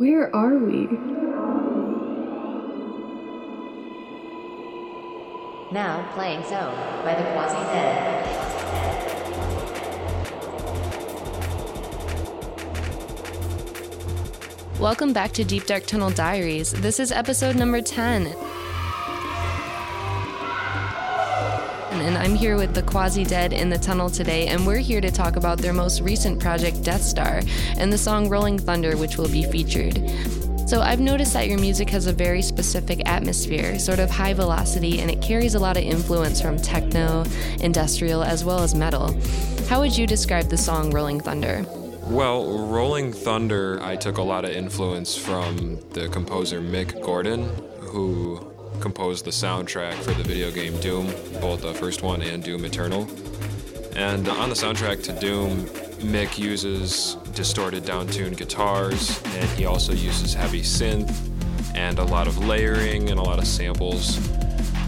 Where are we? Now playing Zone by the Quazi Dead. Welcome back to Deep Dark Tunnel Diaries. This is episode number 10. And I'm here with the Quazi Dead in the tunnel today, and we're here to talk about their most recent project, Death Star, and the song Rolling Thunder, which will be featured. So I've noticed that your music has a very specific atmosphere, sort of high velocity, and it carries a lot of influence from techno, industrial, as well as metal. How would you describe the song Rolling Thunder? Well, Rolling Thunder, I took a lot of influence from the composer Mick Gordon, who composed the soundtrack for the video game Doom, both the first one and Doom Eternal. And on the soundtrack to Doom, Mick uses distorted downtuned guitars, and he also uses heavy synth and a lot of layering and a lot of samples.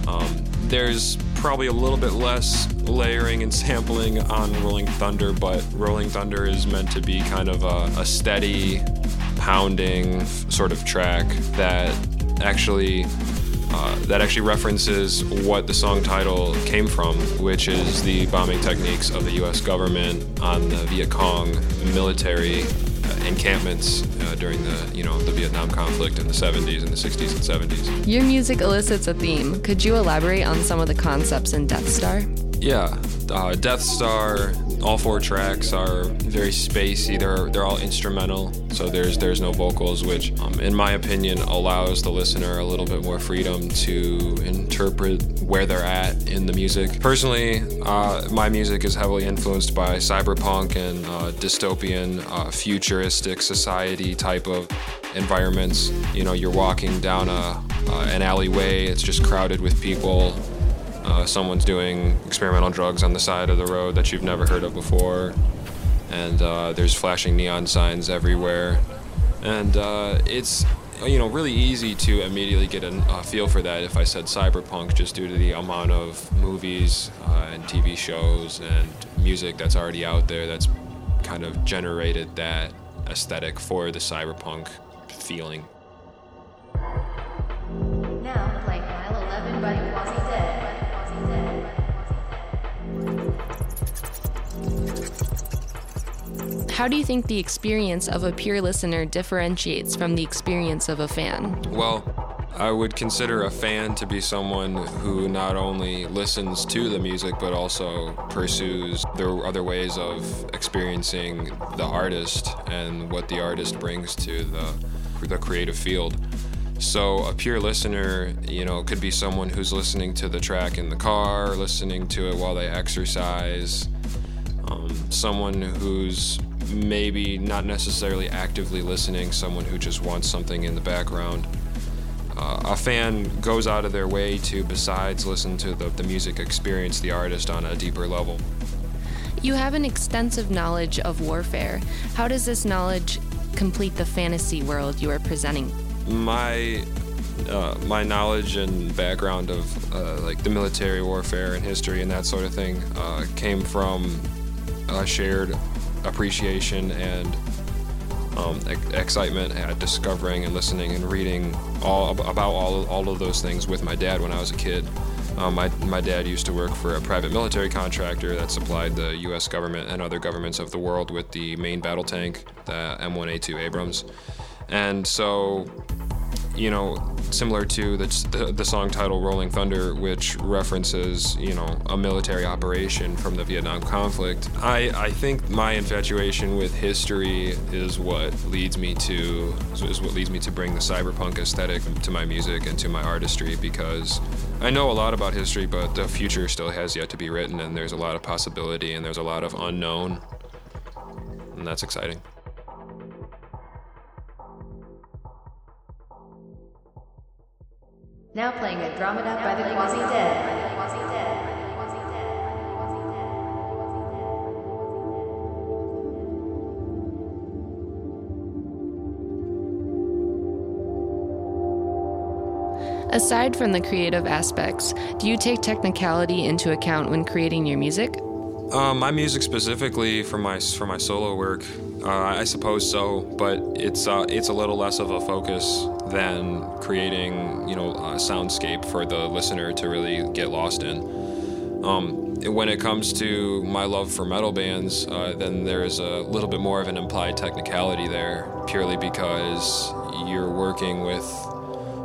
Um, there's probably a little bit less layering and sampling on Rolling Thunder, but Rolling Thunder is meant to be kind of a, a steady, pounding sort of track that actually uh, that actually references what the song title came from, which is the bombing techniques of the U.S. government on the Viet Cong military uh, encampments uh, during the you know the Vietnam conflict in the 70s and the 60s and 70s. Your music elicits a theme. Could you elaborate on some of the concepts in Death Star? Yeah, uh, Death Star. All four tracks are very spacey. They're they're all instrumental, so there's there's no vocals, which, um, in my opinion, allows the listener a little bit more freedom to interpret where they're at in the music. Personally, uh, my music is heavily influenced by cyberpunk and uh, dystopian, uh, futuristic society type of environments. You know, you're walking down a an alleyway. It's just crowded with people uh, someone's doing experimental drugs on the side of the road that you've never heard of before, and uh, there's flashing neon signs everywhere, and uh, it's you know really easy to immediately get a feel for that if I said cyberpunk just due to the amount of movies uh, and TV shows and music that's already out there that's kind of generated that aesthetic for the cyberpunk feeling. How do you think the experience of a pure listener differentiates from the experience of a fan? Well, I would consider a fan to be someone who not only listens to the music but also pursues their other ways of experiencing the artist and what the artist brings to the the creative field. So a pure listener, you know, could be someone who's listening to the track in the car, listening to it while they exercise. Um, someone who's maybe not necessarily actively listening, someone who just wants something in the background. Uh, a fan goes out of their way to, besides listen to the, the music, experience the artist on a deeper level. You have an extensive knowledge of warfare. How does this knowledge complete the fantasy world you are presenting? My uh, my knowledge and background of uh, like the military warfare and history and that sort of thing uh, came from a shared appreciation and um, excitement at discovering and listening and reading all about all, all of those things with my dad when I was a kid. Um, my, my dad used to work for a private military contractor that supplied the U.S. government and other governments of the world with the main battle tank, the M1A2 Abrams. And so you know, similar to the, the, song title Rolling Thunder, which references, you know, a military operation from the Vietnam conflict. I, I think my infatuation with history is what leads me to is what leads me to bring the cyberpunk aesthetic to my music and to my artistry because I know a lot about history, but the future still has yet to be written and there's a lot of possibility and there's a lot of unknown. And that's exciting. Now playing a Andromeda by the Quazi Dead. Aside from the creative aspects, do you take technicality into account when creating your music? Uh, my music specifically for my for my solo work, uh, I suppose so, but it's uh, it's a little less of a focus than creating you know a soundscape for the listener to really get lost in. Um, when it comes to my love for metal bands, uh, then there's a little bit more of an implied technicality there, purely because you're working with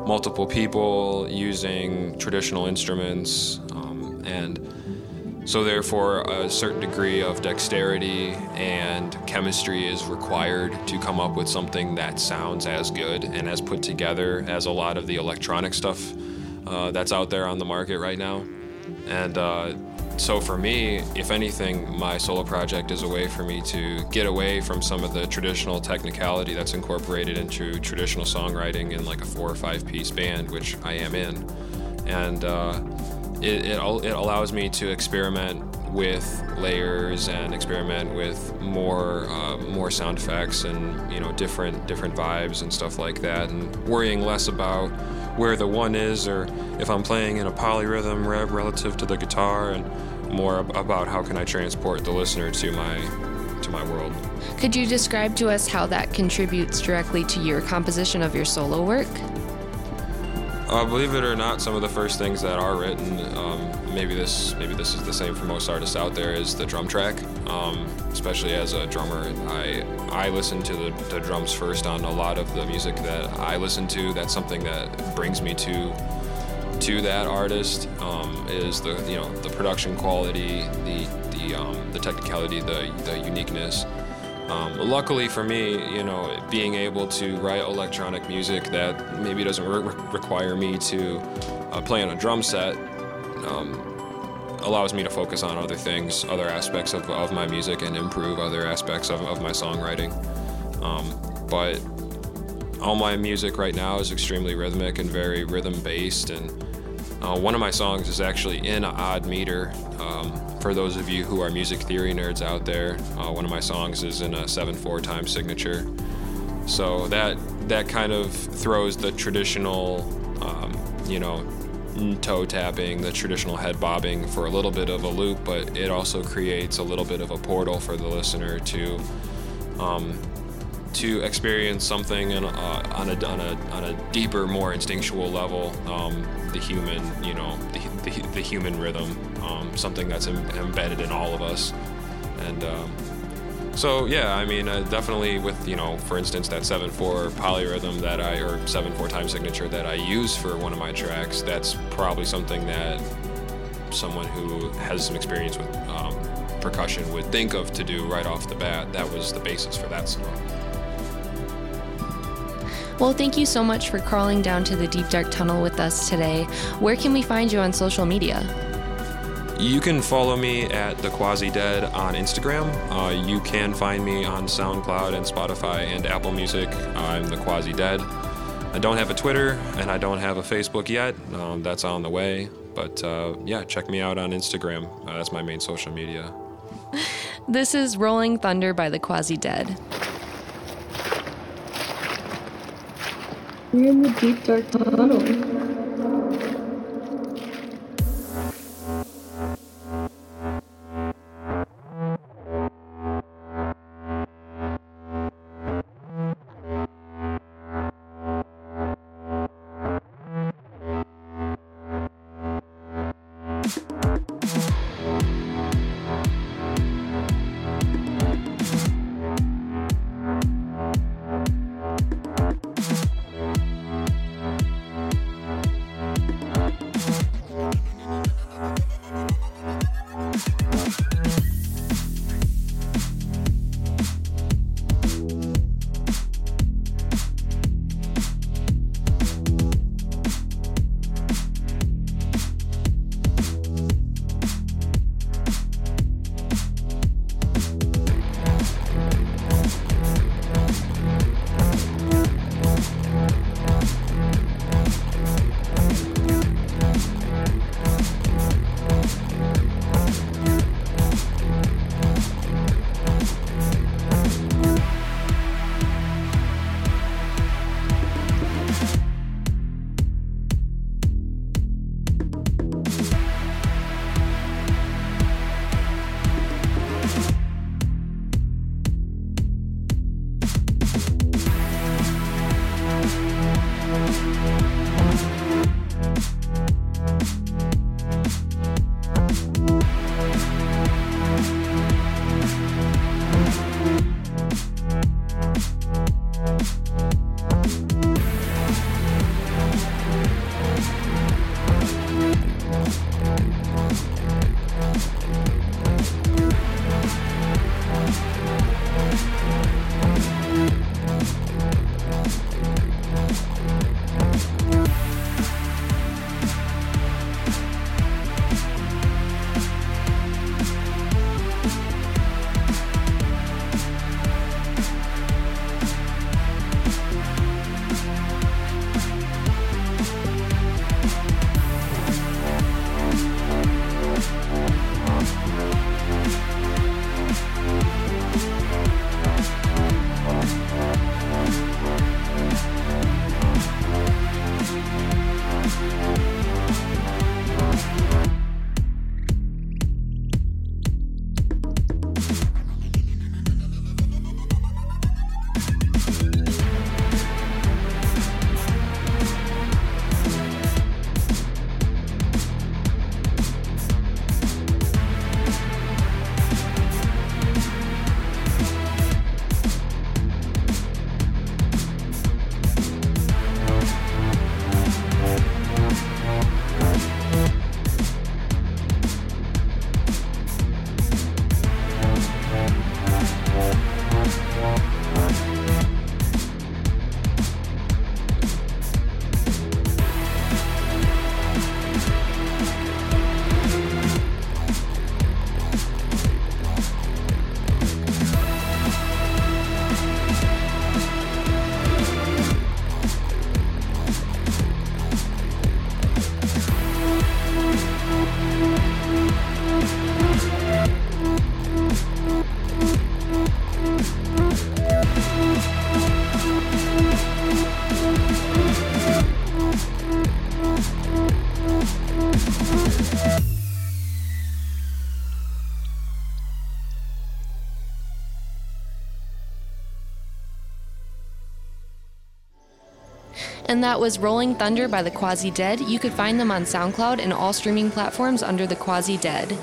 multiple people using traditional instruments um, and so, therefore, a certain degree of dexterity and chemistry is required to come up with something that sounds as good and as put together as a lot of the electronic stuff uh, that's out there on the market right now. And uh, so, for me, if anything, my solo project is a way for me to get away from some of the traditional technicality that's incorporated into traditional songwriting in like a four or five piece band, which I am in. And uh, it, it, it allows me to experiment with layers and experiment with more uh, more sound effects and you know different different vibes and stuff like that and worrying less about where the one is or if I'm playing in a polyrhythm relative to the guitar and more about how can I transport the listener to my to my world. Could you describe to us how that contributes directly to your composition of your solo work? Uh, believe it or not, some of the first things that are written, um, maybe this maybe this is the same for most artists out there, is the drum track. Um, especially as a drummer, I I listen to the, the, drums first on a lot of the music that I listen to. That's something that brings me to to that artist. Um, is the you know the production quality, the the um, the technicality, the the uniqueness. Um, luckily for me, you know, being able to write electronic music that maybe doesn't re- require me to uh, play on a drum set um, allows me to focus on other things, other aspects of, of my music, and improve other aspects of, of my songwriting. Um, but all my music right now is extremely rhythmic and very rhythm based, and uh, one of my songs is actually in an odd meter. Um, for those of you who are music theory nerds out there, uh, one of my songs is in a 7/4 time signature. So that that kind of throws the traditional, um, you know, toe tapping, the traditional head bobbing for a little bit of a loop, but it also creates a little bit of a portal for the listener to um, to experience something in, uh, on, a, on, a, on a deeper, more instinctual level, um, the human, you know, the, the, the human rhythm, um, something that's Im- embedded in all of us. And um, so, yeah, I mean, uh, definitely with, you know, for instance, that 7-4 polyrhythm that I, or 7-4 time signature that I use for one of my tracks, that's probably something that someone who has some experience with um, percussion would think of to do right off the bat. That was the basis for that song. Well, thank you so much for crawling down to the deep dark tunnel with us today. Where can we find you on social media? You can follow me at The Quazi Dead on Instagram. Uh, you can find me on SoundCloud and Spotify and Apple Music. I'm The Quazi Dead. I don't have a Twitter and I don't have a Facebook yet. Um, that's on the way. But uh, yeah, check me out on Instagram. Uh, that's my main social media. this is Rolling Thunder by The Quazi Dead. We're in the deep dark tunnel. And that was Rolling Thunder by the Quazi Dead. You could find them on SoundCloud and all streaming platforms under the Quazi Dead.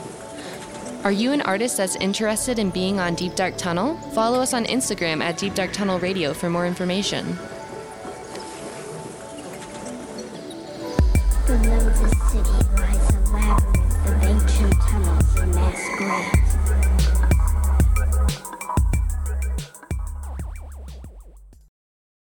Are you an artist that's interested in being on Deep Dark Tunnel? Follow us on Instagram at Deep Dark Tunnel Radio for more information.